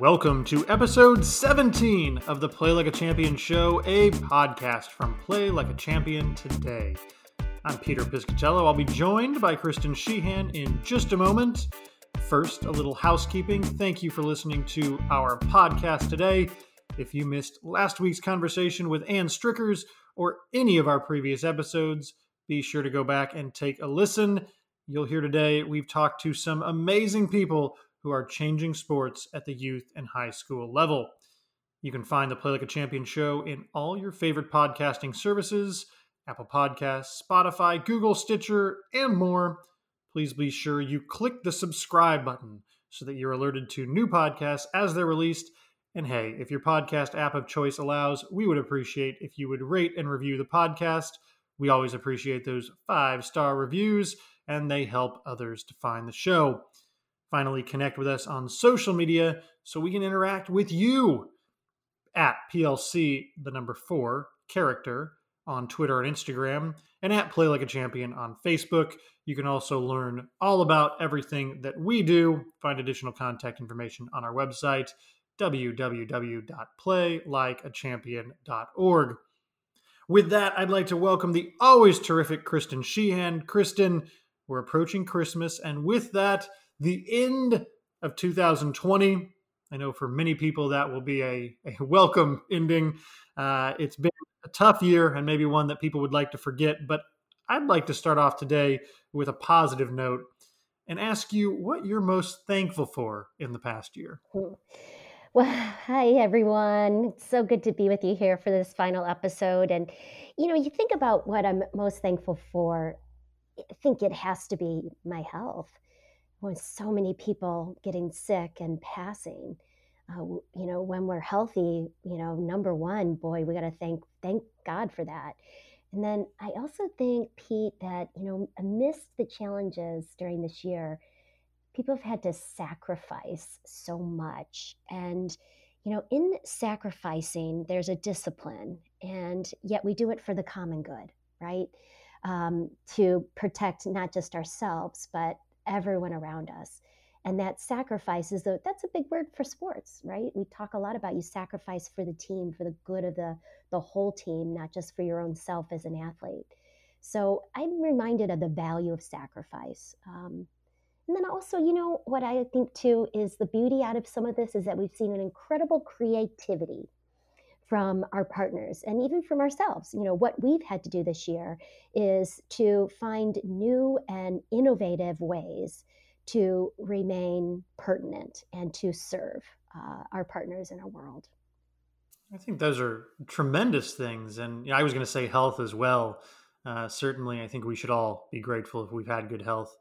Welcome to episode 17 of the Play Like a Champion show, a podcast from Play Like a Champion today. I'm Peter Piscatello. I'll be joined by Kristen Sheehan in just a moment. First, a little housekeeping. Thank you for listening to our podcast today. If you missed last week's conversation with Ann Strickers or any of our previous episodes, be sure to go back and take a listen. You'll hear today we've talked to some amazing people who are changing sports at the youth and high school level. You can find the Play Like a Champion show in all your favorite podcasting services Apple Podcasts, Spotify, Google, Stitcher, and more. Please be sure you click the subscribe button so that you're alerted to new podcasts as they're released. And hey, if your podcast app of choice allows, we would appreciate if you would rate and review the podcast. We always appreciate those five star reviews, and they help others to find the show. Finally, connect with us on social media so we can interact with you at PLC, the number four, character on Twitter and Instagram, and at Play Like a Champion on Facebook. You can also learn all about everything that we do. Find additional contact information on our website, www.playlikeachampion.org. With that, I'd like to welcome the always terrific Kristen Sheehan. Kristen, we're approaching Christmas, and with that, the end of 2020. I know for many people that will be a, a welcome ending. Uh, it's been a tough year and maybe one that people would like to forget, but I'd like to start off today with a positive note and ask you what you're most thankful for in the past year. Well, hi everyone. It's so good to be with you here for this final episode. And, you know, you think about what I'm most thankful for, I think it has to be my health with so many people getting sick and passing. Uh, you know, when we're healthy, you know, number one, boy, we got to thank thank God for that. And then I also think, Pete, that you know, amidst the challenges during this year, people have had to sacrifice so much, and you know, in sacrificing, there's a discipline, and yet we do it for the common good, right? Um, to protect not just ourselves, but everyone around us. And that sacrifice is the, that's a big word for sports, right? We talk a lot about you sacrifice for the team, for the good of the, the whole team, not just for your own self as an athlete. So I'm reminded of the value of sacrifice. Um, and then also, you know, what I think too is the beauty out of some of this is that we've seen an incredible creativity from our partners and even from ourselves. You know, what we've had to do this year is to find new and innovative ways to remain pertinent and to serve uh, our partners in our world. I think those are tremendous things. And you know, I was going to say health as well. Uh, certainly, I think we should all be grateful if we've had good health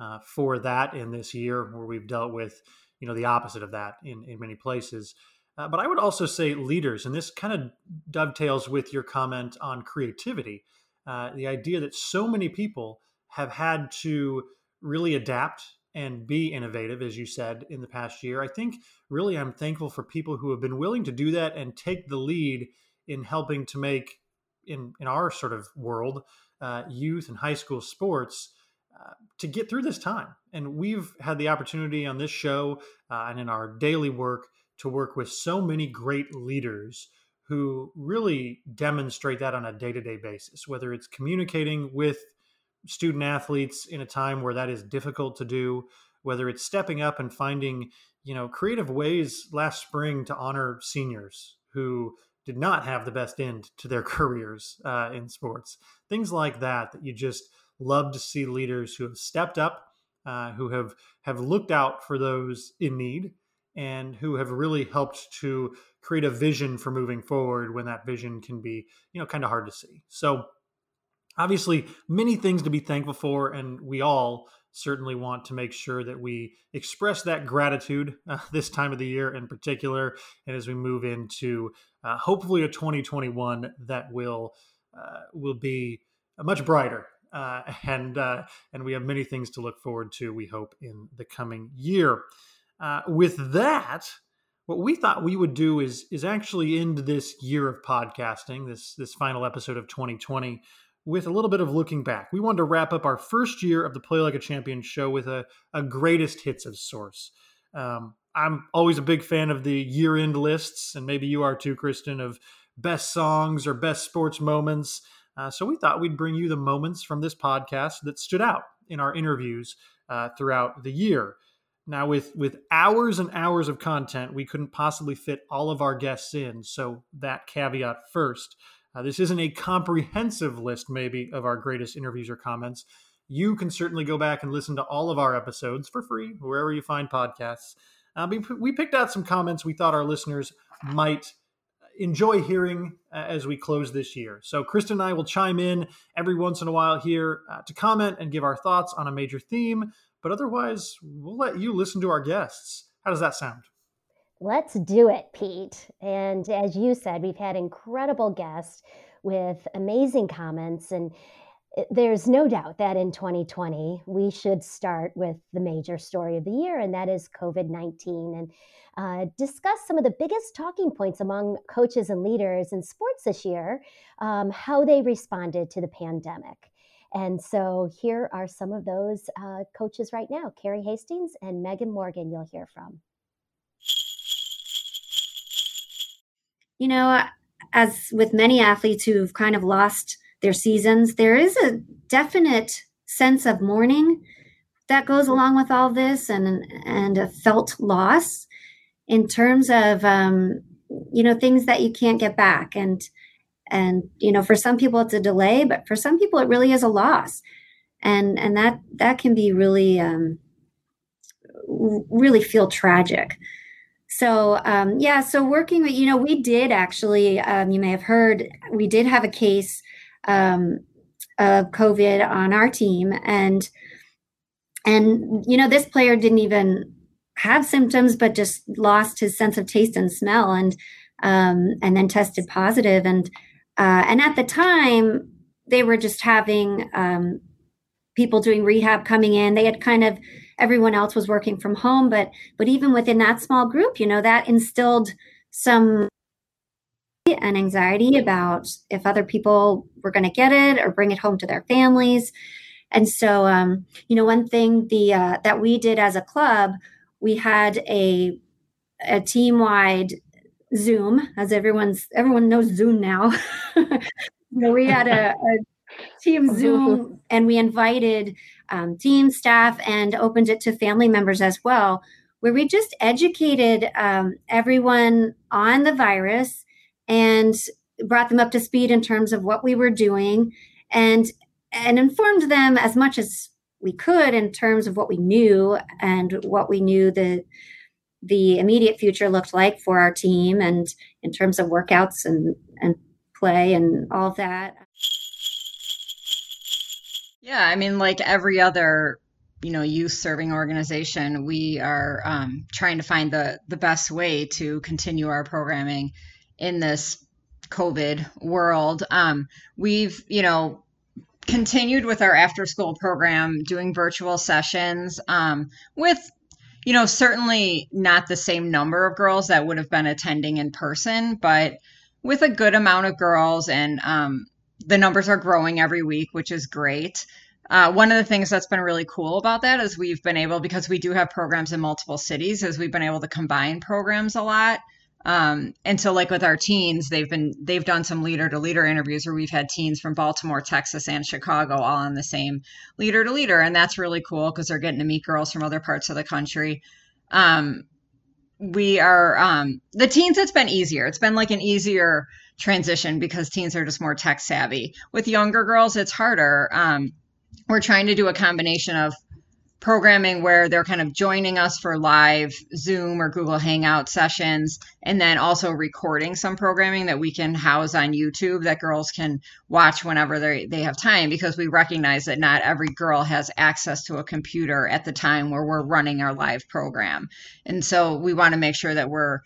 uh, for that in this year where we've dealt with, you know, the opposite of that in, in many places. Uh, but I would also say leaders, and this kind of dovetails with your comment on creativity. Uh, the idea that so many people have had to really adapt and be innovative, as you said in the past year. I think really I'm thankful for people who have been willing to do that and take the lead in helping to make, in, in our sort of world, uh, youth and high school sports. Uh, to get through this time. And we've had the opportunity on this show uh, and in our daily work to work with so many great leaders who really demonstrate that on a day to day basis, whether it's communicating with student athletes in a time where that is difficult to do, whether it's stepping up and finding, you know, creative ways last spring to honor seniors who did not have the best end to their careers uh, in sports. Things like that, that you just love to see leaders who have stepped up, uh, who have, have looked out for those in need and who have really helped to create a vision for moving forward when that vision can be, you know, kind of hard to see. So, obviously, many things to be thankful for, and we all certainly want to make sure that we express that gratitude uh, this time of the year in particular, and as we move into uh, hopefully a 2021 that will uh, will be much brighter. Uh, and uh, and we have many things to look forward to. We hope in the coming year. Uh, with that, what we thought we would do is is actually end this year of podcasting, this this final episode of 2020, with a little bit of looking back. We wanted to wrap up our first year of the Play Like a Champion show with a, a greatest hits of source. Um, I'm always a big fan of the year end lists, and maybe you are too, Kristen, of best songs or best sports moments. Uh, so we thought we'd bring you the moments from this podcast that stood out in our interviews uh, throughout the year. Now, with with hours and hours of content, we couldn't possibly fit all of our guests in. So that caveat first. Uh, this isn't a comprehensive list, maybe, of our greatest interviews or comments. You can certainly go back and listen to all of our episodes for free, wherever you find podcasts. Uh, we, we picked out some comments we thought our listeners might enjoy hearing uh, as we close this year. So, Kristen and I will chime in every once in a while here uh, to comment and give our thoughts on a major theme, but otherwise, we'll let you listen to our guests. How does that sound? Let's do it, Pete. And as you said, we've had incredible guests with amazing comments and there's no doubt that in 2020 we should start with the major story of the year and that is covid-19 and uh, discuss some of the biggest talking points among coaches and leaders in sports this year um, how they responded to the pandemic and so here are some of those uh, coaches right now carrie hastings and megan morgan you'll hear from you know as with many athletes who've kind of lost their seasons. There is a definite sense of mourning that goes along with all this and and a felt loss in terms of um, you know things that you can't get back and and you know for some people it's a delay but for some people it really is a loss. And and that that can be really um, really feel tragic. So um, yeah so working with you know we did actually um, you may have heard we did have a case um, of COVID on our team, and and you know this player didn't even have symptoms, but just lost his sense of taste and smell, and um, and then tested positive, and uh, and at the time they were just having um, people doing rehab coming in. They had kind of everyone else was working from home, but but even within that small group, you know, that instilled some and anxiety about if other people were going to get it or bring it home to their families. And so, um, you know, one thing the uh, that we did as a club, we had a a team wide Zoom, as everyone's everyone knows Zoom now. know, we had a, a team Zoom, and we invited um, team staff and opened it to family members as well, where we just educated um, everyone on the virus and brought them up to speed in terms of what we were doing and and informed them as much as we could in terms of what we knew and what we knew the the immediate future looked like for our team and in terms of workouts and and play and all that yeah i mean like every other you know youth serving organization we are um, trying to find the the best way to continue our programming in this COVID world. Um, we've, you know, continued with our after school program, doing virtual sessions um, with, you know, certainly not the same number of girls that would have been attending in person, but with a good amount of girls. And um, the numbers are growing every week, which is great. Uh, one of the things that's been really cool about that is we've been able, because we do have programs in multiple cities, is we've been able to combine programs a lot. Um, and so like with our teens, they've been they've done some leader to leader interviews where we've had teens from Baltimore, Texas, and Chicago all on the same leader to leader, and that's really cool because they're getting to meet girls from other parts of the country. Um, we are um, the teens. It's been easier. It's been like an easier transition because teens are just more tech savvy. With younger girls, it's harder. Um, we're trying to do a combination of programming where they're kind of joining us for live Zoom or Google Hangout sessions, and then also recording some programming that we can house on YouTube that girls can watch whenever they, they have time because we recognize that not every girl has access to a computer at the time where we're running our live program. And so we want to make sure that we're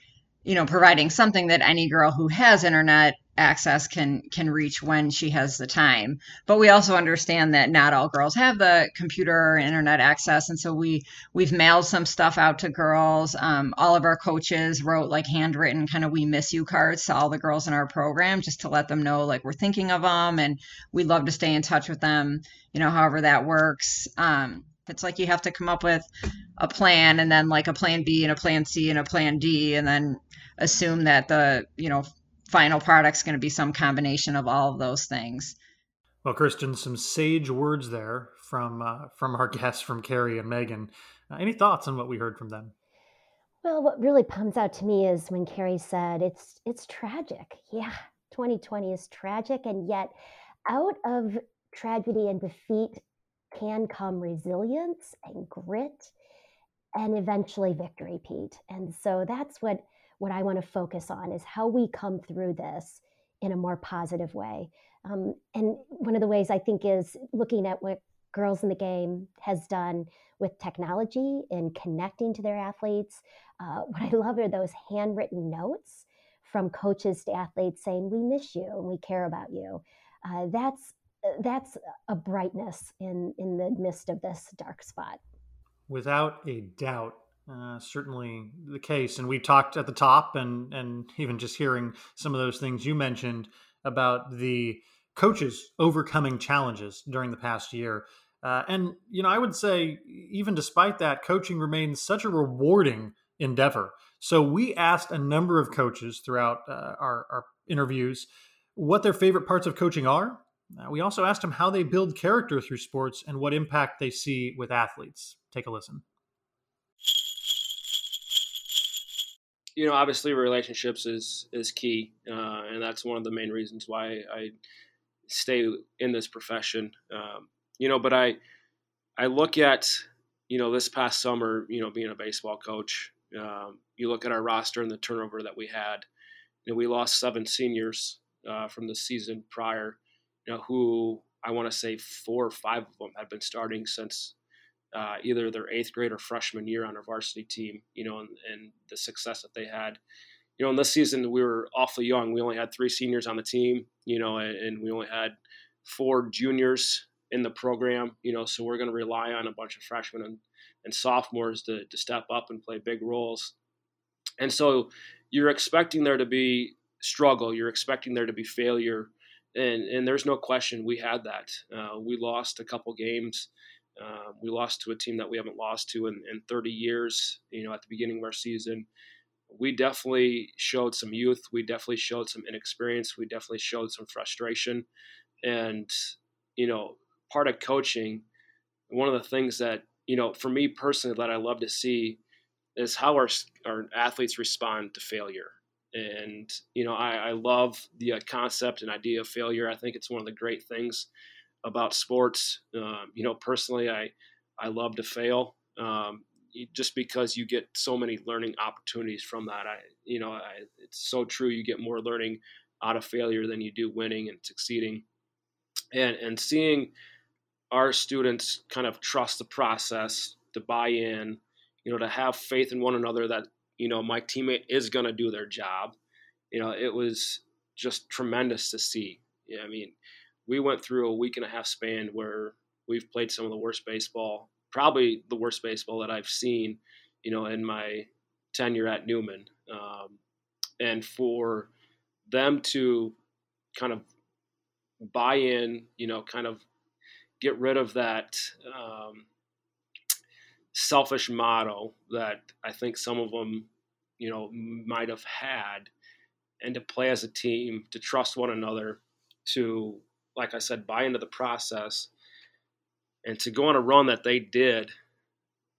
you know providing something that any girl who has internet access can can reach when she has the time. But we also understand that not all girls have the computer or internet access and so we we've mailed some stuff out to girls. Um, all of our coaches wrote like handwritten kind of we miss you cards to all the girls in our program just to let them know like we're thinking of them and we'd love to stay in touch with them you know however that works. Um, It's like you have to come up with a plan and then like a plan B and a plan C and a plan D and then assume that the, you know, final product's going to be some combination of all of those things. Well, Kristen, some sage words there from uh, from our guests, from Carrie and Megan. Uh, any thoughts on what we heard from them? Well, what really comes out to me is when Carrie said, "It's it's tragic." Yeah, 2020 is tragic, and yet out of tragedy and defeat can come resilience and grit and eventually victory pete and so that's what what i want to focus on is how we come through this in a more positive way. Um, and one of the ways i think is looking at what girls in the game has done with technology and connecting to their athletes. Uh, what i love are those handwritten notes from coaches to athletes saying we miss you and we care about you. Uh, that's that's a brightness in in the midst of this dark spot. Without a doubt uh, certainly the case and we talked at the top and and even just hearing some of those things you mentioned about the coaches overcoming challenges during the past year uh, and you know i would say even despite that coaching remains such a rewarding endeavor so we asked a number of coaches throughout uh, our, our interviews what their favorite parts of coaching are uh, we also asked them how they build character through sports and what impact they see with athletes. Take a listen. You know, obviously, relationships is is key, uh, and that's one of the main reasons why I stay in this profession. Um, you know, but I I look at you know this past summer, you know, being a baseball coach. Um, you look at our roster and the turnover that we had. You know, we lost seven seniors uh, from the season prior you know, who I want to say four or five of them had been starting since uh, either their eighth grade or freshman year on our varsity team, you know, and, and, the success that they had. You know, in this season, we were awfully young. We only had three seniors on the team, you know, and, and we only had four juniors in the program, you know, so we're going to rely on a bunch of freshmen and, and sophomores to, to step up and play big roles. And so you're expecting there to be struggle, you're expecting there to be failure and and there's no question we had that. Uh, we lost a couple games. Uh, we lost to a team that we haven't lost to in, in 30 years. You know, at the beginning of our season, we definitely showed some youth. We definitely showed some inexperience. We definitely showed some frustration, and you know, part of coaching, one of the things that you know, for me personally, that I love to see is how our our athletes respond to failure and you know I, I love the uh, concept and idea of failure. I think it's one of the great things about sports. Um, you know, personally, I I love to fail um, just because you get so many learning opportunities from that. I you know I, it's so true. You get more learning out of failure than you do winning and succeeding, and and seeing our students kind of trust the process to buy in you know to have faith in one another that you know, my teammate is going to do their job. You know, it was just tremendous to see. Yeah, I mean, we went through a week and a half span where we've played some of the worst baseball, probably the worst baseball that I've seen, you know, in my tenure at Newman. Um, and for them to kind of buy in, you know, kind of get rid of that um, selfish motto that I think some of them, you know, might have had, and to play as a team, to trust one another, to, like I said, buy into the process, and to go on a run that they did,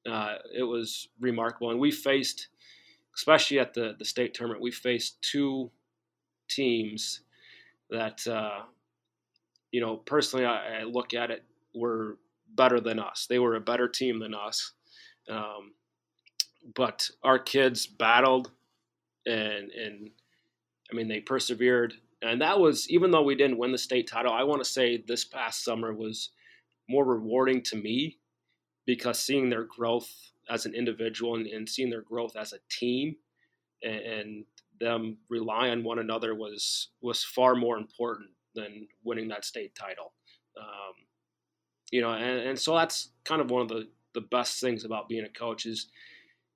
uh, it was remarkable. And we faced, especially at the the state tournament, we faced two teams that, uh, you know, personally, I, I look at it were better than us. They were a better team than us. Um, but our kids battled and and I mean they persevered and that was even though we didn't win the state title I want to say this past summer was more rewarding to me because seeing their growth as an individual and, and seeing their growth as a team and, and, them rely on one another was was far more important than winning that state title. Um, you know and, and so that's kind of one of the the best things about being a coach is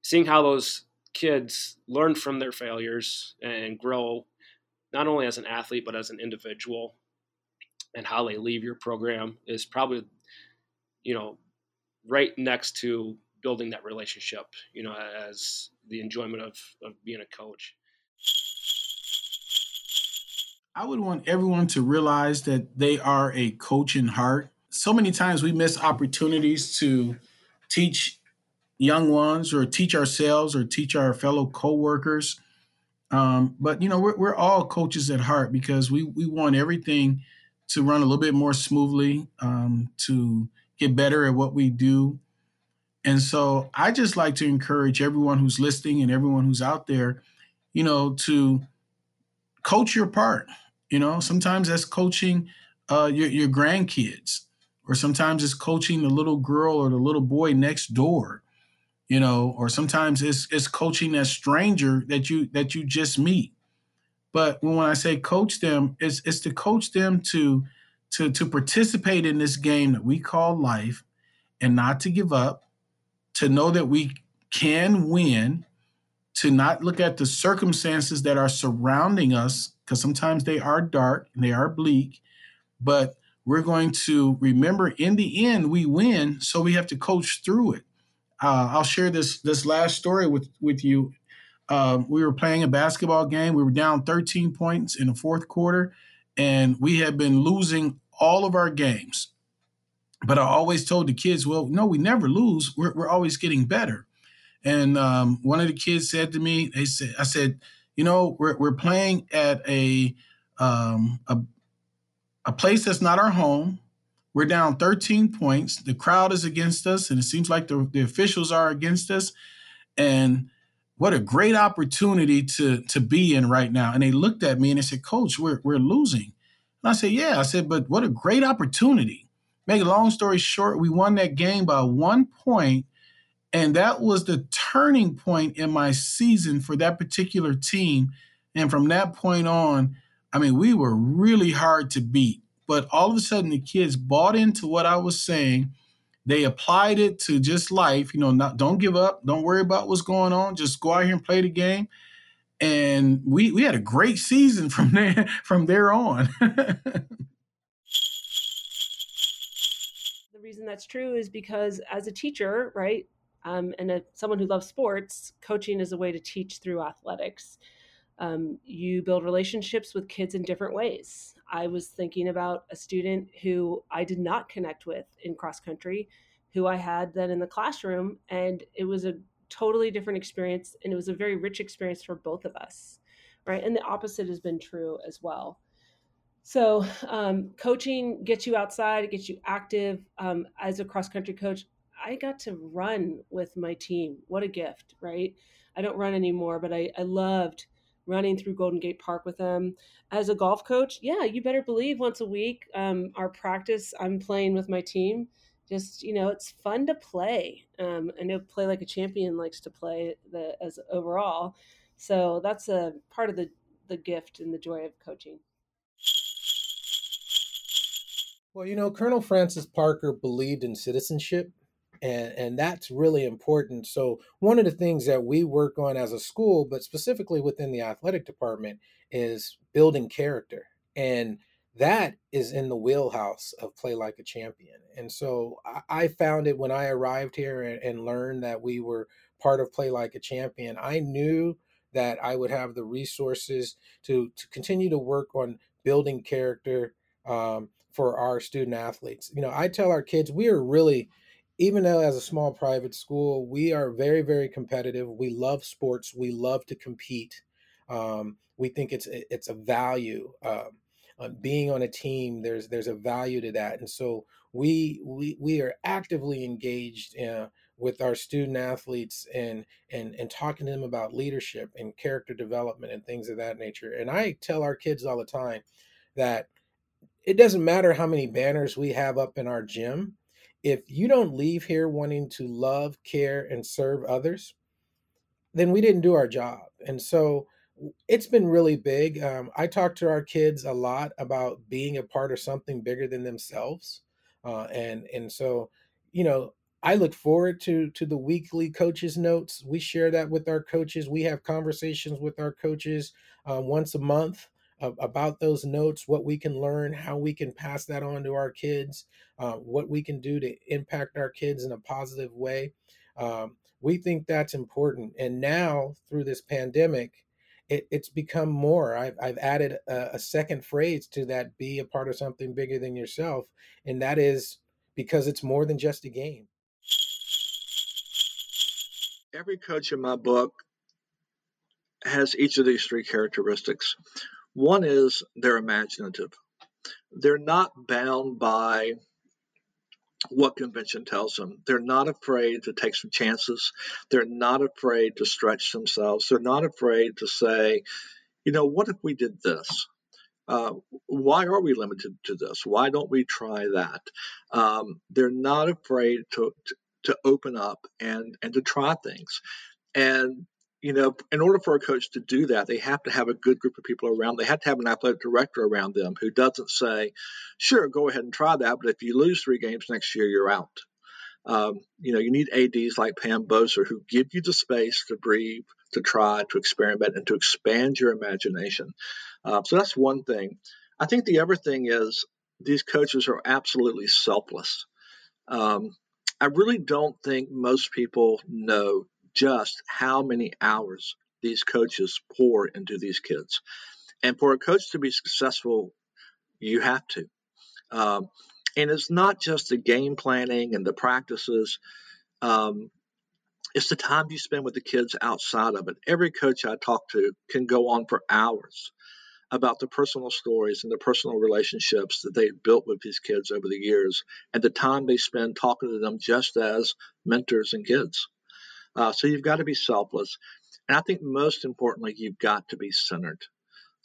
seeing how those kids learn from their failures and grow not only as an athlete but as an individual and how they leave your program is probably you know right next to building that relationship, you know, as the enjoyment of, of being a coach. I would want everyone to realize that they are a coach in heart. So many times we miss opportunities to teach young ones or teach ourselves or teach our fellow coworkers. Um, but you know, we're, we're all coaches at heart because we we want everything to run a little bit more smoothly, um, to get better at what we do. And so I just like to encourage everyone who's listening and everyone who's out there, you know, to coach your part. You know, sometimes that's coaching uh, your, your grandkids, or sometimes it's coaching the little girl or the little boy next door, you know, or sometimes it's it's coaching that stranger that you that you just meet. But when I say coach them, it's it's to coach them to to to participate in this game that we call life and not to give up, to know that we can win, to not look at the circumstances that are surrounding us because sometimes they are dark and they are bleak, but we're going to remember in the end we win, so we have to coach through it. Uh, I'll share this this last story with with you. Uh, we were playing a basketball game. We were down 13 points in the fourth quarter, and we had been losing all of our games. But I always told the kids, well, no, we never lose. We're, we're always getting better. And um, one of the kids said to me, they said, I said, you know, we're, we're playing at a, um, a, a place that's not our home. We're down 13 points. The crowd is against us, and it seems like the, the officials are against us. And what a great opportunity to to be in right now. And they looked at me and they said, Coach, we're we're losing. And I said, Yeah. I said, but what a great opportunity. Make a long story short, we won that game by one point, and that was the turning point in my season for that particular team. And from that point on, I mean, we were really hard to beat. But all of a sudden, the kids bought into what I was saying. They applied it to just life. You know, not don't give up. Don't worry about what's going on. Just go out here and play the game and we we had a great season from there from there on. the reason that's true is because as a teacher, right, um, and a, someone who loves sports, coaching is a way to teach through athletics. Um, you build relationships with kids in different ways. I was thinking about a student who I did not connect with in cross country, who I had then in the classroom, and it was a totally different experience and it was a very rich experience for both of us right? And the opposite has been true as well. So um, coaching gets you outside it gets you active um, as a cross country coach i got to run with my team. What a gift right? I don't run anymore but i, I loved running through golden gate park with them. As a golf coach yeah you better believe once a week um, our practice i'm playing with my team. Just you know it's fun to play. Um, i know play like a champion likes to play the as overall. So that's a part of the the gift and the joy of coaching. Well you know colonel francis parker believed in citizenship and and that's really important so one of the things that we work on as a school but specifically within the athletic department is building character and that is in the wheelhouse of play like a champion. And so I, I found it when I arrived here and, and, learned that we were part of play like a champion. I knew that I would have the resources to to continue to work on building character um, for our student athletes. You know, I tell our kids we are really even though as a small private school, we are very, very competitive. We love sports. We love to compete. Um, we think it's it's a value. Uh, being on a team there's there's a value to that and so we we we are actively engaged uh, with our student athletes and and and talking to them about leadership and character development and things of that nature and i tell our kids all the time that it doesn't matter how many banners we have up in our gym if you don't leave here wanting to love care and serve others then we didn't do our job and so it's been really big. Um, I talk to our kids a lot about being a part of something bigger than themselves, uh, and and so you know I look forward to to the weekly coaches notes. We share that with our coaches. We have conversations with our coaches uh, once a month about those notes, what we can learn, how we can pass that on to our kids, uh, what we can do to impact our kids in a positive way. Um, we think that's important. And now, through this pandemic, it, it's become more. I've, I've added a, a second phrase to that be a part of something bigger than yourself. And that is because it's more than just a game. Every coach in my book has each of these three characteristics. One is they're imaginative. They're not bound by what convention tells them. They're not afraid to take some chances. They're not afraid to stretch themselves. They're not afraid to say, you know, what if we did this? Uh, why are we limited to this? Why don't we try that? Um, they're not afraid to, to, to open up and and to try things. And you know, in order for a coach to do that, they have to have a good group of people around. They have to have an athletic director around them who doesn't say, "Sure, go ahead and try that, but if you lose three games next year, you're out." Um, you know, you need ads like Pam Boser who give you the space to breathe, to try, to experiment, and to expand your imagination. Uh, so that's one thing. I think the other thing is these coaches are absolutely selfless. Um, I really don't think most people know just how many hours these coaches pour into these kids. And for a coach to be successful, you have to. Um, and it's not just the game planning and the practices. Um, it's the time you spend with the kids outside of it. Every coach I talk to can go on for hours about the personal stories and the personal relationships that they've built with these kids over the years and the time they spend talking to them just as mentors and kids. Uh, so you've got to be selfless. And I think most importantly, you've got to be centered.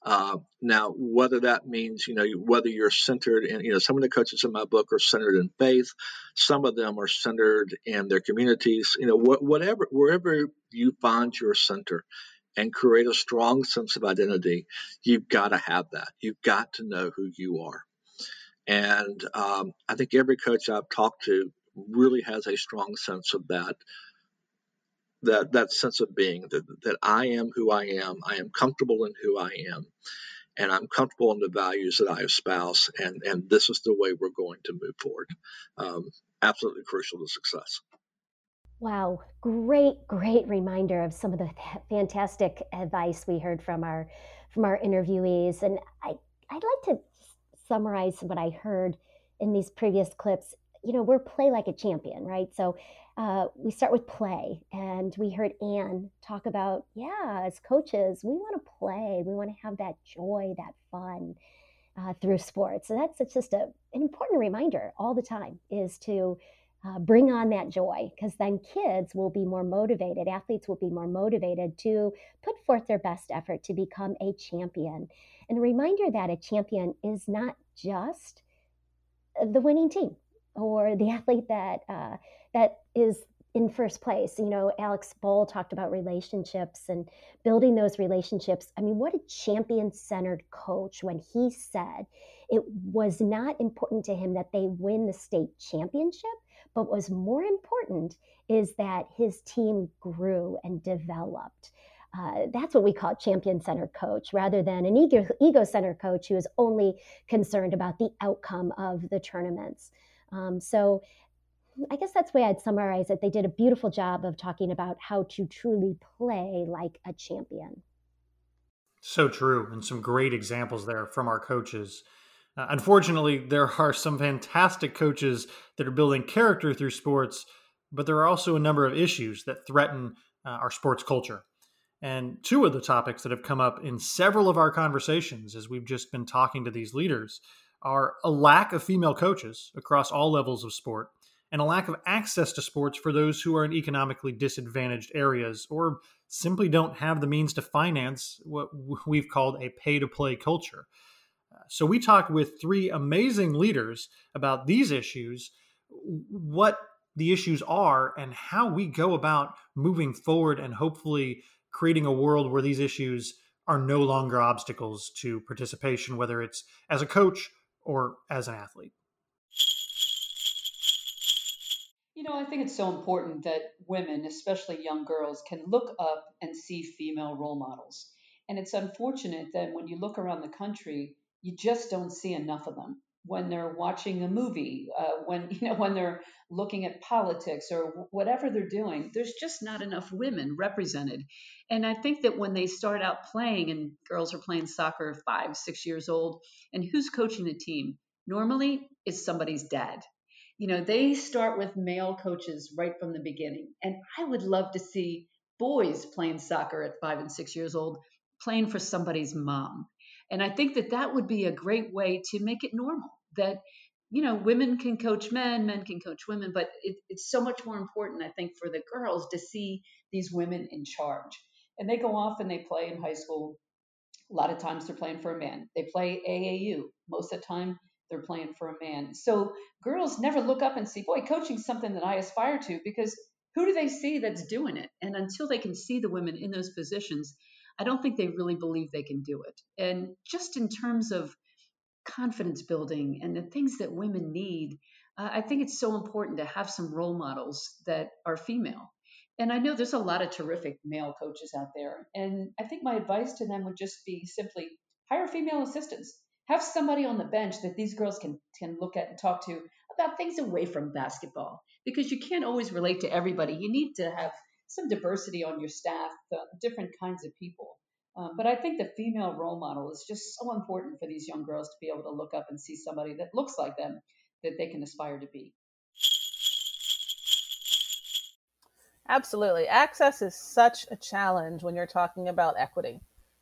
Uh, now, whether that means, you know, whether you're centered in, you know, some of the coaches in my book are centered in faith, some of them are centered in their communities, you know, wh- whatever, wherever you find your center and create a strong sense of identity, you've got to have that. You've got to know who you are. And um, I think every coach I've talked to really has a strong sense of that that that sense of being that, that I am who I am. I am comfortable in who I am, and I'm comfortable in the values that I espouse, and and this is the way we're going to move forward. Um, absolutely crucial to success. Wow, great, great reminder of some of the fantastic advice we heard from our from our interviewees, and I I'd like to summarize what I heard in these previous clips. You know, we're play like a champion, right? So uh, we start with play. And we heard Anne talk about, yeah, as coaches, we want to play. We want to have that joy, that fun uh, through sports. So that's just a, an important reminder all the time is to uh, bring on that joy because then kids will be more motivated, athletes will be more motivated to put forth their best effort to become a champion. And a reminder that a champion is not just the winning team or the athlete that uh, that is in first place. You know, Alex Bohl talked about relationships and building those relationships. I mean, what a champion centered coach when he said it was not important to him that they win the state championship, but was more important is that his team grew and developed. Uh, that's what we call champion centered coach rather than an ego, ego centered coach who is only concerned about the outcome of the tournaments. Um, so I guess that's the way I'd summarize it. They did a beautiful job of talking about how to truly play like a champion. So true, and some great examples there from our coaches. Uh, unfortunately, there are some fantastic coaches that are building character through sports, but there are also a number of issues that threaten uh, our sports culture. And two of the topics that have come up in several of our conversations as we've just been talking to these leaders are a lack of female coaches across all levels of sport and a lack of access to sports for those who are in economically disadvantaged areas or simply don't have the means to finance what we've called a pay to play culture. So, we talked with three amazing leaders about these issues, what the issues are, and how we go about moving forward and hopefully creating a world where these issues are no longer obstacles to participation, whether it's as a coach or as an athlete. You know, I think it's so important that women, especially young girls, can look up and see female role models. And it's unfortunate that when you look around the country, you just don't see enough of them when they're watching a movie, uh, when you know when they're looking at politics or whatever they're doing. There's just not enough women represented, and I think that when they start out playing, and girls are playing soccer five, six years old, and who's coaching the team? Normally, it's somebody's dad. You know, they start with male coaches right from the beginning, and I would love to see boys playing soccer at five and six years old, playing for somebody's mom and I think that that would be a great way to make it normal that, you know, women can coach men, men can coach women, but it, it's so much more important, I think, for the girls to see these women in charge. And they go off and they play in high school. A lot of times they're playing for a man. They play AAU. Most of the time they're playing for a man. So girls never look up and see, boy, coaching's something that I aspire to because who do they see that's doing it? And until they can see the women in those positions, I don't think they really believe they can do it. And just in terms of confidence building and the things that women need, uh, I think it's so important to have some role models that are female. And I know there's a lot of terrific male coaches out there. And I think my advice to them would just be simply hire female assistants. Have somebody on the bench that these girls can, can look at and talk to about things away from basketball because you can't always relate to everybody. You need to have some diversity on your staff, uh, different kinds of people. Um, but I think the female role model is just so important for these young girls to be able to look up and see somebody that looks like them that they can aspire to be. Absolutely. Access is such a challenge when you're talking about equity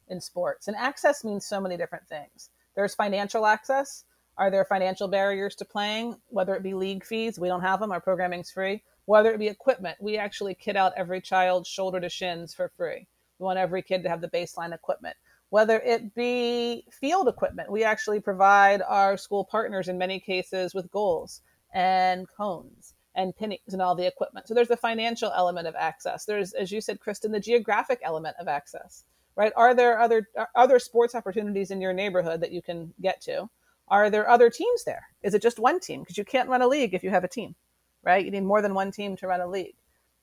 in sports. And access means so many different things. There's financial access. Are there financial barriers to playing, whether it be league fees? We don't have them. Our programming's free whether it be equipment. We actually kit out every child shoulder to shins for free. We want every kid to have the baseline equipment. Whether it be field equipment, we actually provide our school partners in many cases with goals and cones and pinnings and all the equipment. So there's the financial element of access. There's, as you said, Kristen, the geographic element of access, right? Are there other are other sports opportunities in your neighborhood that you can get to? Are there other teams there? Is it just one team? Because you can't run a league if you have a team right? You need more than one team to run a league.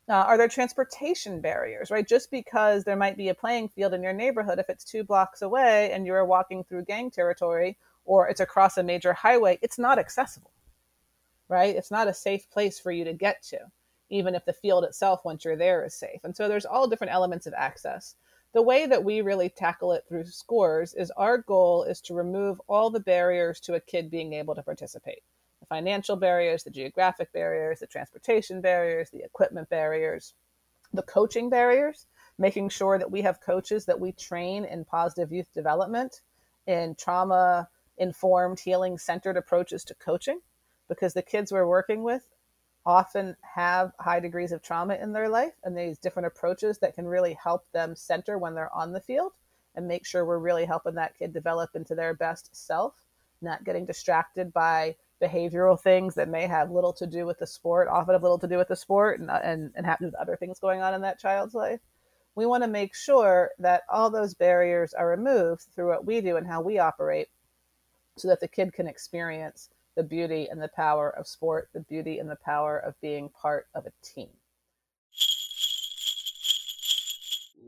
Uh, are there transportation barriers, right? Just because there might be a playing field in your neighborhood, if it's two blocks away and you're walking through gang territory or it's across a major highway, it's not accessible, right? It's not a safe place for you to get to, even if the field itself, once you're there, is safe. And so there's all different elements of access. The way that we really tackle it through scores is our goal is to remove all the barriers to a kid being able to participate financial barriers, the geographic barriers, the transportation barriers, the equipment barriers, the coaching barriers, making sure that we have coaches that we train in positive youth development, in trauma informed, healing centered approaches to coaching, because the kids we're working with often have high degrees of trauma in their life and these different approaches that can really help them center when they're on the field and make sure we're really helping that kid develop into their best self, not getting distracted by behavioral things that may have little to do with the sport, often have little to do with the sport and, uh, and, and have other things going on in that child's life. We want to make sure that all those barriers are removed through what we do and how we operate so that the kid can experience the beauty and the power of sport, the beauty and the power of being part of a team.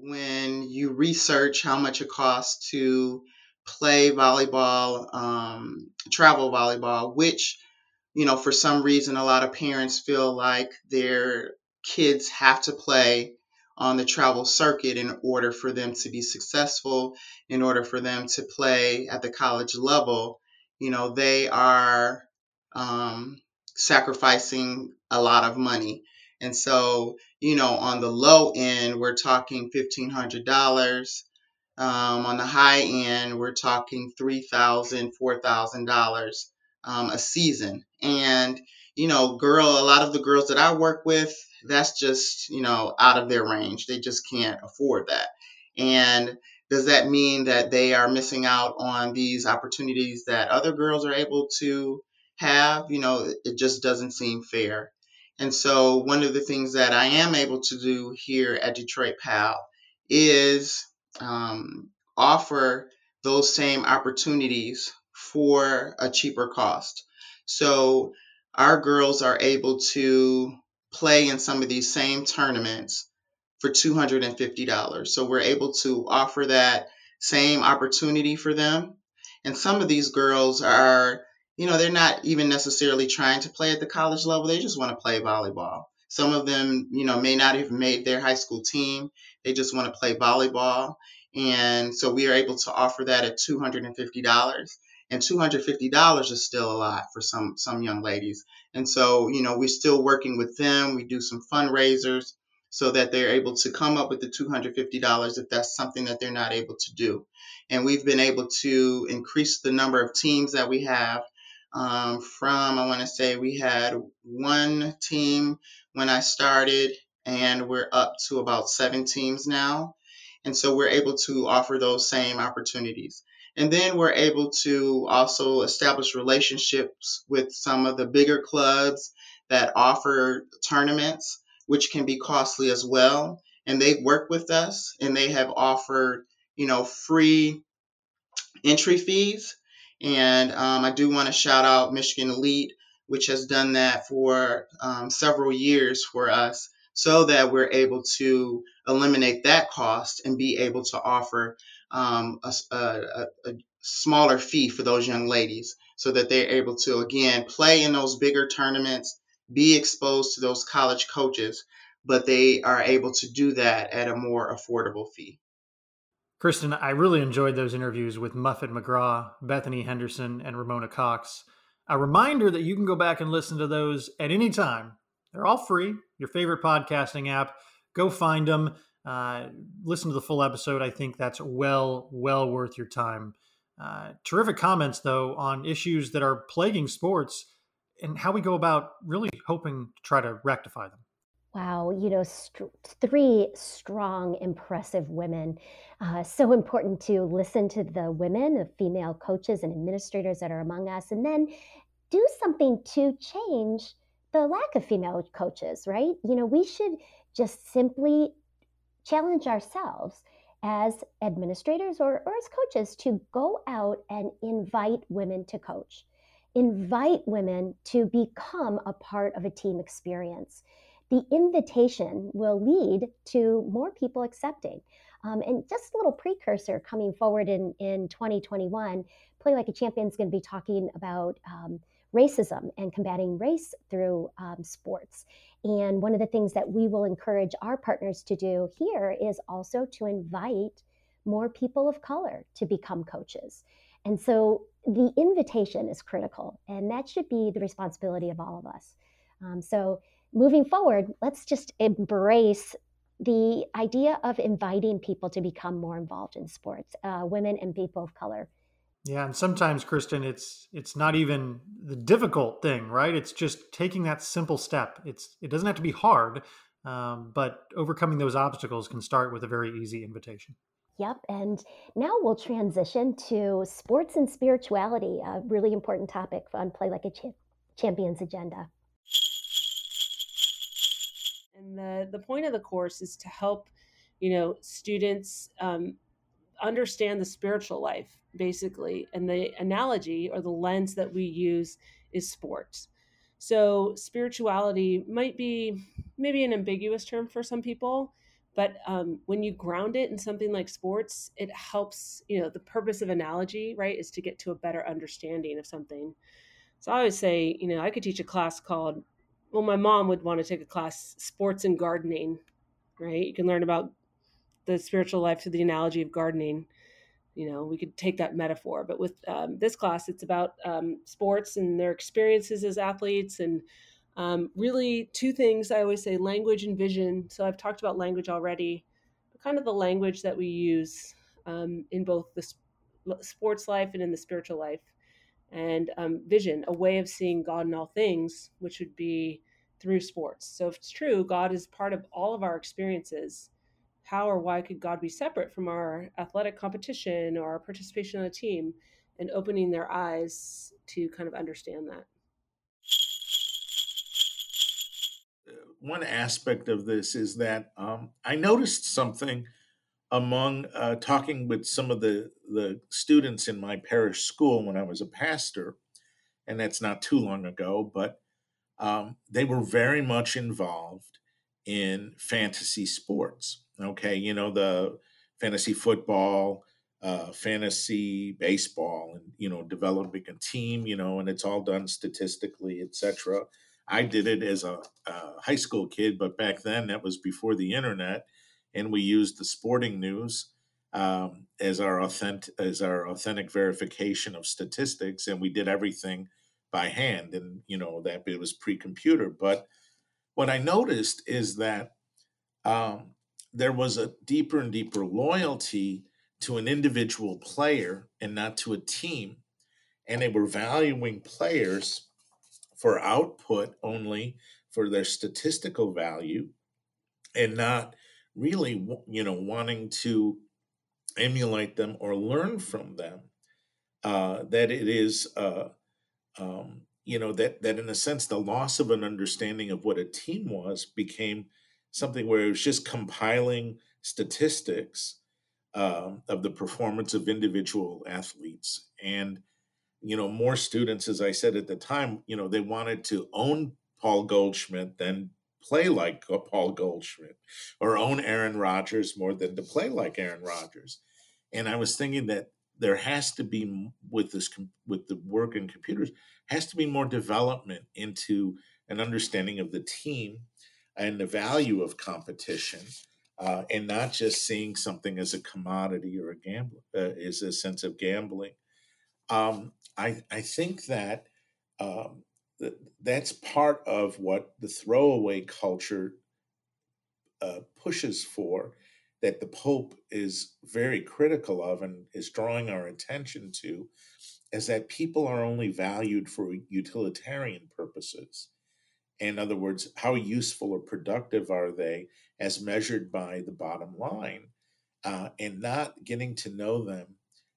When you research how much it costs to play volleyball, um, travel volleyball, which, you know, for some reason, a lot of parents feel like their kids have to play on the travel circuit in order for them to be successful, in order for them to play at the college level. You know, they are um, sacrificing a lot of money. And so, you know, on the low end, we're talking $1,500 um, on the high end, we're talking $3,000, $4,000 um, a season. And, you know, girl, a lot of the girls that I work with, that's just, you know, out of their range. They just can't afford that. And does that mean that they are missing out on these opportunities that other girls are able to have? You know, it just doesn't seem fair. And so, one of the things that I am able to do here at Detroit PAL is um, offer those same opportunities for a cheaper cost. So our girls are able to play in some of these same tournaments for $250. So we're able to offer that same opportunity for them. And some of these girls are, you know, they're not even necessarily trying to play at the college level. They just want to play volleyball. Some of them, you know, may not have made their high school team. They just want to play volleyball. And so we are able to offer that at $250. And $250 is still a lot for some some young ladies. And so, you know, we're still working with them. We do some fundraisers so that they're able to come up with the $250 if that's something that they're not able to do. And we've been able to increase the number of teams that we have um, from, I want to say, we had one team when I started, and we're up to about seven teams now. And so we're able to offer those same opportunities. And then we're able to also establish relationships with some of the bigger clubs that offer tournaments, which can be costly as well. And they work with us and they have offered, you know, free entry fees. And um, I do want to shout out Michigan Elite, which has done that for um, several years for us so that we're able to eliminate that cost and be able to offer um, a, a, a, smaller fee for those young ladies so that they're able to, again, play in those bigger tournaments, be exposed to those college coaches, but they are able to do that at a more affordable fee. Kristen, I really enjoyed those interviews with Muffet McGraw, Bethany Henderson, and Ramona Cox. A reminder that you can go back and listen to those at any time. They're all free, your favorite podcasting app. Go find them. Uh, listen to the full episode. I think that's well, well worth your time. Uh, terrific comments, though, on issues that are plaguing sports and how we go about really hoping to try to rectify them. Wow, you know, st- three strong, impressive women. Uh, so important to listen to the women, the female coaches and administrators that are among us, and then do something to change the lack of female coaches, right? You know, we should just simply challenge ourselves as administrators or, or as coaches to go out and invite women to coach, invite women to become a part of a team experience. The invitation will lead to more people accepting. Um, and just a little precursor coming forward in, in 2021, Play Like a Champion is going to be talking about um, racism and combating race through um, sports. And one of the things that we will encourage our partners to do here is also to invite more people of color to become coaches. And so the invitation is critical, and that should be the responsibility of all of us. Um, so moving forward, let's just embrace the idea of inviting people to become more involved in sports, uh, women and people of color. Yeah, and sometimes, Kristen, it's it's not even the difficult thing, right? It's just taking that simple step. It's it doesn't have to be hard, um, but overcoming those obstacles can start with a very easy invitation. Yep, and now we'll transition to sports and spirituality, a really important topic on Play Like a Ch- Champions agenda. The the point of the course is to help, you know, students um, understand the spiritual life basically and the analogy or the lens that we use is sports so spirituality might be maybe an ambiguous term for some people but um, when you ground it in something like sports it helps you know the purpose of analogy right is to get to a better understanding of something. So i always say you know i could teach a class called well my mom would want to take a class sports and gardening right? You can learn about the spiritual life through the analogy of gardening. You know we could take that metaphor but with um, this class it's about um, sports and their experiences as athletes and um, really two things i always say language and vision. So i've talked about language already but kind of the language that we use um, in both the sports life and in the spiritual life and um, vision a way of seeing god in all things which would be through sports so if it's true god is part of all of our experiences how or why could God be separate from our athletic competition or our participation on a team and opening their eyes to kind of understand that. One aspect of this is that um, I noticed something among uh, talking with some of the, the students in my parish school when I was a pastor, and that's not too long ago, but um, they were very much involved in fantasy sports. Okay, you know the fantasy football, uh, fantasy baseball and you know developing a team you know and it's all done statistically etc i did it as a, a, high school kid but back then that was before the internet and we used the sporting news um, as our authentic as our authentic verification of statistics and we did everything by hand and you know that it was pre-computer but what i noticed is that um, there was a deeper and deeper loyalty to an individual player and not to a team. And they were valuing players for output only, for their statistical value, and not really, you know, wanting to emulate them or learn from them. Uh, that it is, uh, um, you know, that that in a sense, the loss of an understanding of what a team was became something where it was just compiling statistics um, of the performance of individual athletes and you know more students as i said at the time you know they wanted to own paul goldschmidt than play like paul goldschmidt or own aaron rodgers more than to play like aaron rodgers and i was thinking that there has to be with this with the work in computers has to be more development into an understanding of the team and the value of competition uh, and not just seeing something as a commodity or a gamble uh, is a sense of gambling. Um, I I think that um, that's part of what the throwaway culture uh, pushes for. That the Pope is very critical of and is drawing our attention to, is that people are only valued for utilitarian purposes in other words, how useful or productive are they as measured by the bottom line, uh, and not getting to know them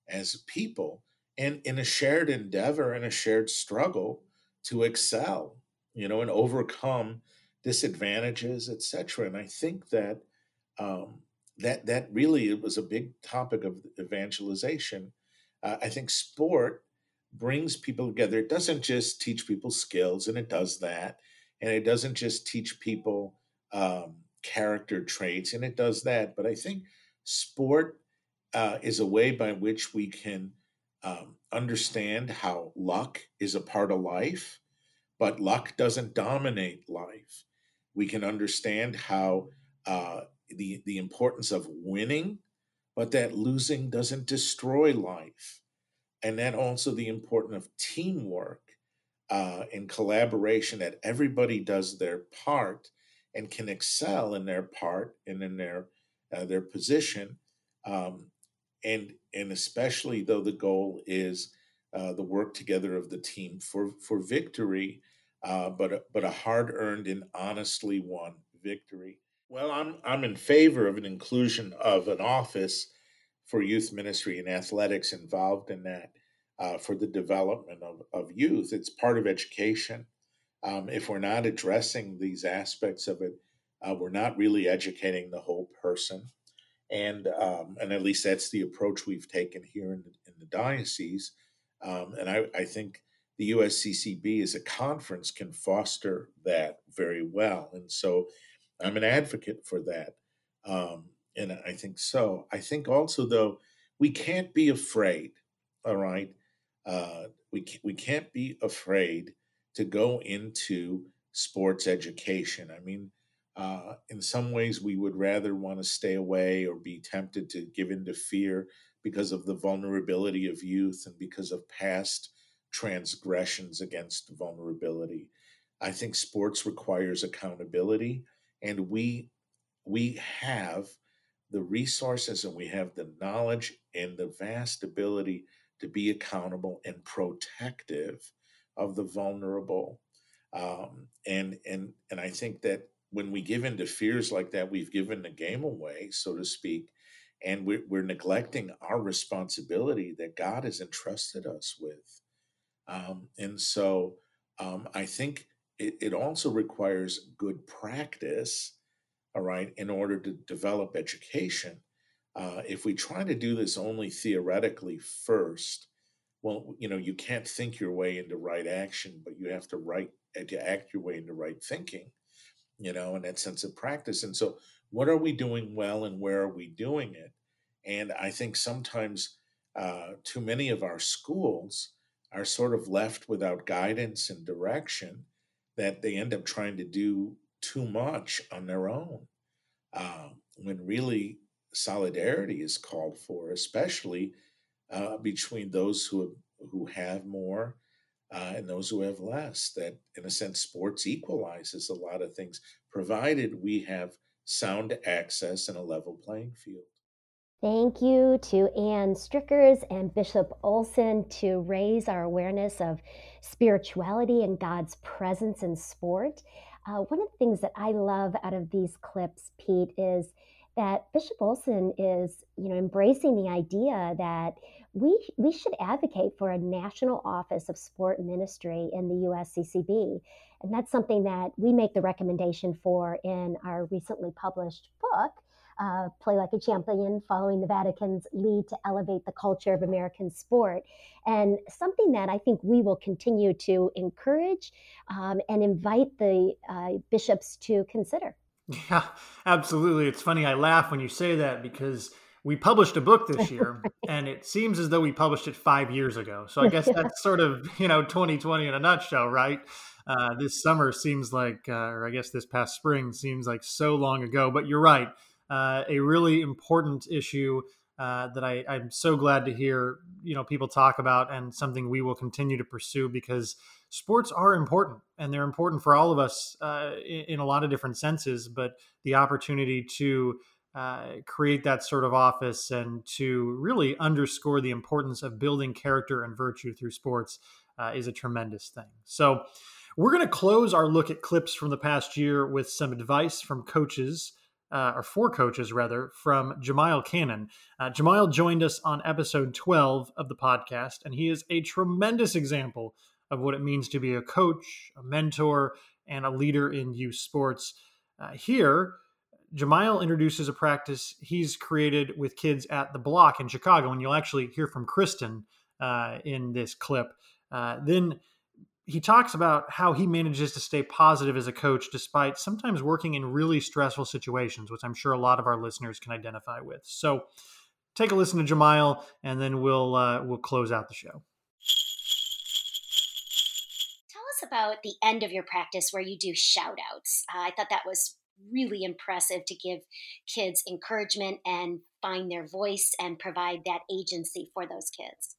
as people and in a shared endeavor and a shared struggle to excel, you know, and overcome disadvantages, etc. And I think that um, that that really was a big topic of evangelization. Uh, I think sport brings people together. It doesn't just teach people skills, and it does that and it doesn't just teach people um, character traits, and it does that. But I think sport uh, is a way by which we can um, understand how luck is a part of life, but luck doesn't dominate life. We can understand how uh, the the importance of winning, but that losing doesn't destroy life, and then also the importance of teamwork uh, in collaboration that everybody does their part and can excel in their part and in their uh, their position um, and and especially though the goal is uh, the work together of the team for for victory uh, but but a hard earned and honestly won victory well i'm i'm in favor of an inclusion of an office for youth ministry and athletics involved in that uh, for the development of, of youth. It's part of education. Um, if we're not addressing these aspects of it, uh, we're not really educating the whole person. And um, and at least that's the approach we've taken here in the, in the diocese. Um, and I, I think the USCCB as a conference can foster that very well. And so I'm an advocate for that. Um, and I think so. I think also, though, we can't be afraid, all right, uh, we we can't be afraid to go into sports education. I mean, uh, in some ways, we would rather want to stay away or be tempted to give in to fear because of the vulnerability of youth and because of past transgressions against vulnerability. I think sports requires accountability, and we we have the resources and we have the knowledge and the vast ability to be accountable and protective of the vulnerable. Um, and and and I think that when we give in to fears like that, we've given the game away, so to speak, and we're, we're neglecting our responsibility that God has entrusted us with. Um, and so um, I think it, it also requires good practice, all right, in order to develop education uh, if we try to do this only theoretically first, well, you know, you can't think your way into right action, but you have to right to act your way into right thinking, you know, and that sense of practice. And so, what are we doing well, and where are we doing it? And I think sometimes uh, too many of our schools are sort of left without guidance and direction that they end up trying to do too much on their own. Uh, when really solidarity is called for, especially uh, between those who who have more uh, and those who have less. That, in a sense, sports equalizes a lot of things, provided we have sound access and a level playing field. Thank you to Ann Strickers and Bishop Olson to raise our awareness of spirituality and God's presence in sport. Uh, one of the things that I love out of these clips, Pete, is that Bishop Olson is, you know, embracing the idea that we we should advocate for a national office of sport ministry in the USCCB, and that's something that we make the recommendation for in our recently published book uh, Play Like a Champion, following the Vatican's lead to elevate the culture of American sport. And something that I think we will continue to encourage um, and invite the uh, bishops to consider. Yeah, absolutely. It's funny. I laugh when you say that because we published a book this year and it seems as though we published it five years ago. So I guess that's sort of, you know, 2020 in a nutshell, right? Uh, this summer seems like, uh, or I guess this past spring seems like so long ago, but you're right uh, a really important issue uh, that I, I'm so glad to hear you know people talk about and something we will continue to pursue because sports are important and they're important for all of us uh, in, in, a lot of different senses. But the opportunity to uh, create that sort of office and to really underscore the importance of building character and virtue through sports uh, is a tremendous thing. So. We're going to close our look at clips from the past year with some advice from coaches uh, or four coaches rather, from Jamiel Cannon. Uh, Jamiel joined us on episode 12 of the podcast, and he is a tremendous example of what it means to be a coach, a mentor, and a leader in youth sports. Uh, here, Jamiel introduces a practice he's created with kids at the block in Chicago, and you'll actually hear from Kristen uh, in this clip. Uh, then he talks about how he manages to stay positive as a coach despite sometimes working in really stressful situations, which I'm sure a lot of our listeners can identify with. So take a listen to Jamiel, and then we'll uh, we'll close out the show. Tell us about the end of your practice where you do shout outs. Uh, I thought that was really impressive to give kids encouragement and find their voice and provide that agency for those kids.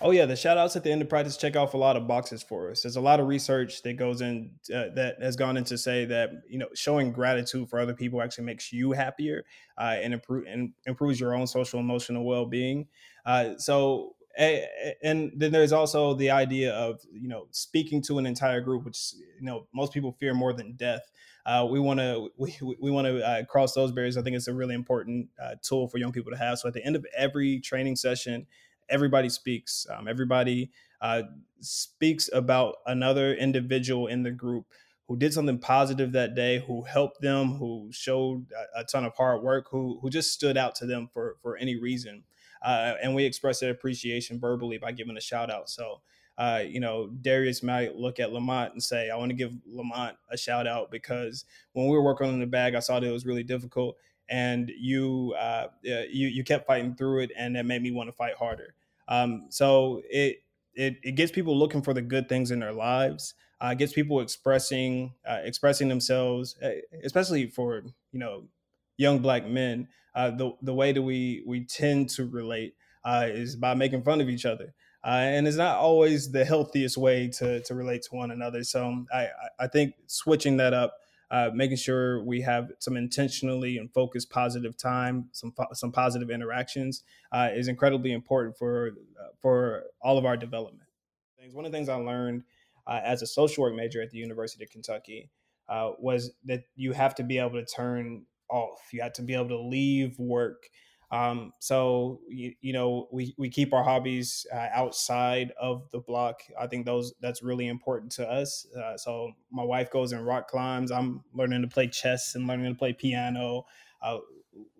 Oh yeah, the shout outs at the end of practice check off a lot of boxes for us. There's a lot of research that goes in uh, that has gone into say that you know showing gratitude for other people actually makes you happier uh, and improve and improves your own social emotional well being. Uh, so and then there's also the idea of you know speaking to an entire group, which you know most people fear more than death. Uh, we want to we, we want to uh, cross those barriers. I think it's a really important uh, tool for young people to have. So at the end of every training session, everybody speaks. Um, everybody uh, speaks about another individual in the group who did something positive that day, who helped them, who showed a, a ton of hard work, who who just stood out to them for for any reason. Uh, and we express that appreciation verbally by giving a shout out. So. Uh, you know, Darius might look at Lamont and say, I want to give Lamont a shout out because when we were working on the bag, I saw that it was really difficult and you uh, you you kept fighting through it, and it made me want to fight harder. Um, so it, it it gets people looking for the good things in their lives. Uh, gets people expressing uh, expressing themselves, eh, especially for you know young black men. Uh, the the way that we we tend to relate uh, is by making fun of each other. Uh, and it's not always the healthiest way to, to relate to one another. So I, I think switching that up uh, making sure we have some intentionally and focused positive time, some some positive interactions uh, is incredibly important for uh, for all of our development. Things. One of the things I learned uh, as a social work major at the University of Kentucky uh, was that you have to be able to turn off. You have to be able to leave work um, so you, you, know we, we keep our hobbies uh, outside of the block. I think those that's really important to us. Uh, so my wife goes and rock climbs. I'm learning to play chess and learning to play piano. Uh,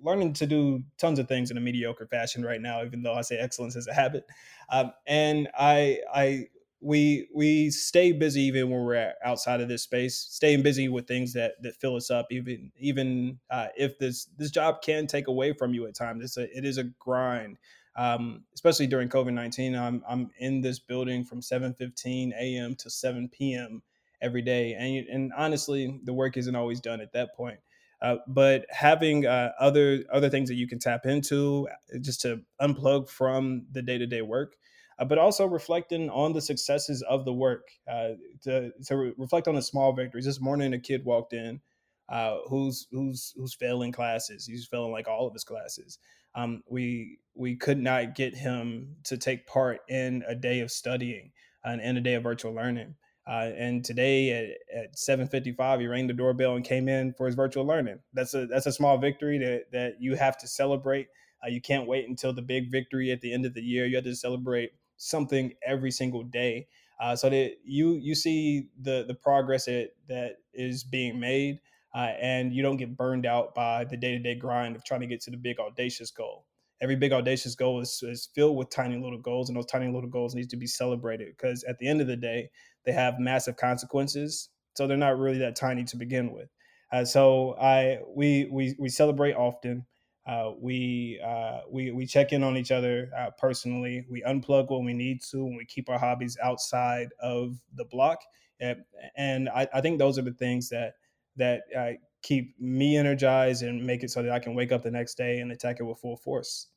learning to do tons of things in a mediocre fashion right now, even though I say excellence is a habit. Um, and I I we we stay busy even when we're outside of this space, staying busy with things that that fill us up. Even even uh, if this this job can take away from you at times, it's a it is a grind. Um, especially during COVID nineteen, I'm I'm in this building from seven fifteen a.m. to seven p.m. every day, and and honestly, the work isn't always done at that point. Uh, but having uh, other other things that you can tap into uh, just to unplug from the day to day work, uh, but also reflecting on the successes of the work, uh, to, to re- reflect on the small victories. This morning, a kid walked in uh, who's who's who's failing classes. He's failing like all of his classes. Um, we we could not get him to take part in a day of studying and, and a day of virtual learning. Uh, and today at, at 7:55, he rang the doorbell and came in for his virtual learning. That's a that's a small victory that that you have to celebrate. Uh, you can't wait until the big victory at the end of the year. You have to celebrate something every single day, uh, so that you you see the the progress that that is being made, uh, and you don't get burned out by the day to day grind of trying to get to the big audacious goal. Every big audacious goal is, is filled with tiny little goals, and those tiny little goals need to be celebrated because at the end of the day, they have massive consequences. So they're not really that tiny to begin with. Uh, so I we we we celebrate often. Uh, we uh, we we check in on each other uh, personally. We unplug when we need to, and we keep our hobbies outside of the block. And, I, I, think those are the things that that uh, keep me energized and make it so that I can wake up the next day and attack it with full force.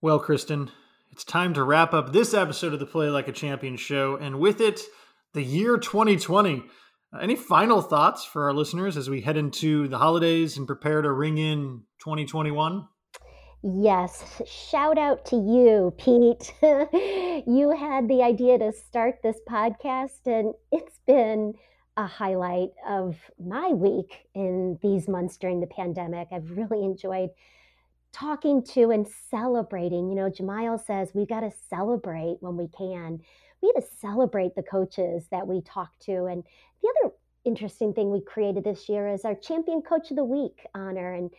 Well, Kristen, it's time to wrap up this episode of the Play Like a Champion show, and with it, the year 2020. Any final thoughts for our listeners as we head into the holidays and prepare to ring in 2021? Yes, shout out to you, Pete. you had the idea to start this podcast, and it's been a highlight of my week in these months during the pandemic. I've really enjoyed talking to and celebrating. You know, Jamiel says we got to celebrate when we can. We got to celebrate the coaches that we talk to. And the other interesting thing we created this year is our Champion Coach of the Week honor. And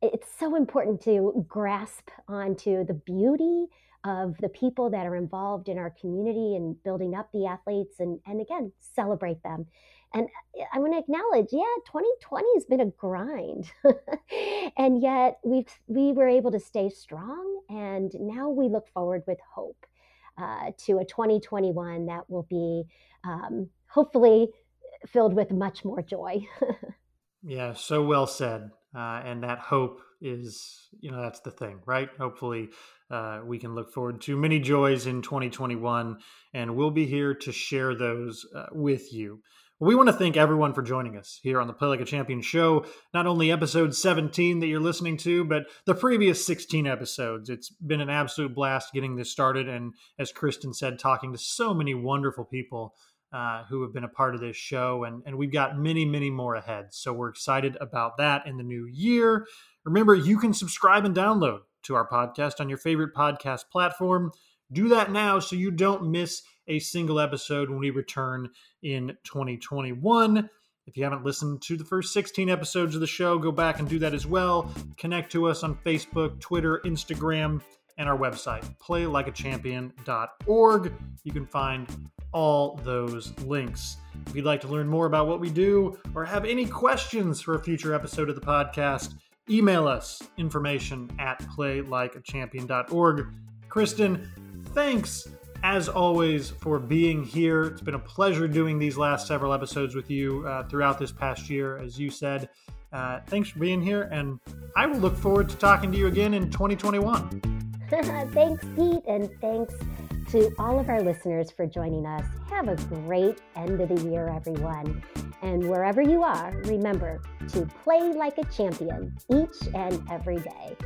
it's so important to grasp onto the beauty of the people that are involved in our community and building up the athletes and, and again, celebrate them. And uh, I want to acknowledge, yeah, 2020 has been a grind. and yet we've we were able to stay strong and now we look forward with hope uh, to a 2021 that will be um, hopefully filled with much more joy. yeah, so well said. Uh, and that hope is, you know, that's the thing, right? Hopefully, uh, we can look forward to many joys in 2021, and we'll be here to share those uh, with you. We want to thank everyone for joining us here on the Play Like a Champion show. Not only episode 17 that you're listening to, but the previous 16 episodes. It's been an absolute blast getting this started. And as Kristen said, talking to so many wonderful people uh, who have been a part of this show. And, and we've got many, many more ahead. So we're excited about that in the new year. Remember, you can subscribe and download to our podcast on your favorite podcast platform. Do that now so you don't miss a single episode when we return in 2021. If you haven't listened to the first 16 episodes of the show, go back and do that as well. Connect to us on Facebook, Twitter, Instagram, and our website, playlikeachampion.org. You can find all those links. If you'd like to learn more about what we do or have any questions for a future episode of the podcast, email us information at playlikeachampion.org. Kristen, thanks as always, for being here. It's been a pleasure doing these last several episodes with you uh, throughout this past year, as you said. Uh, thanks for being here, and I will look forward to talking to you again in 2021. thanks, Pete, and thanks to all of our listeners for joining us. Have a great end of the year, everyone. And wherever you are, remember to play like a champion each and every day.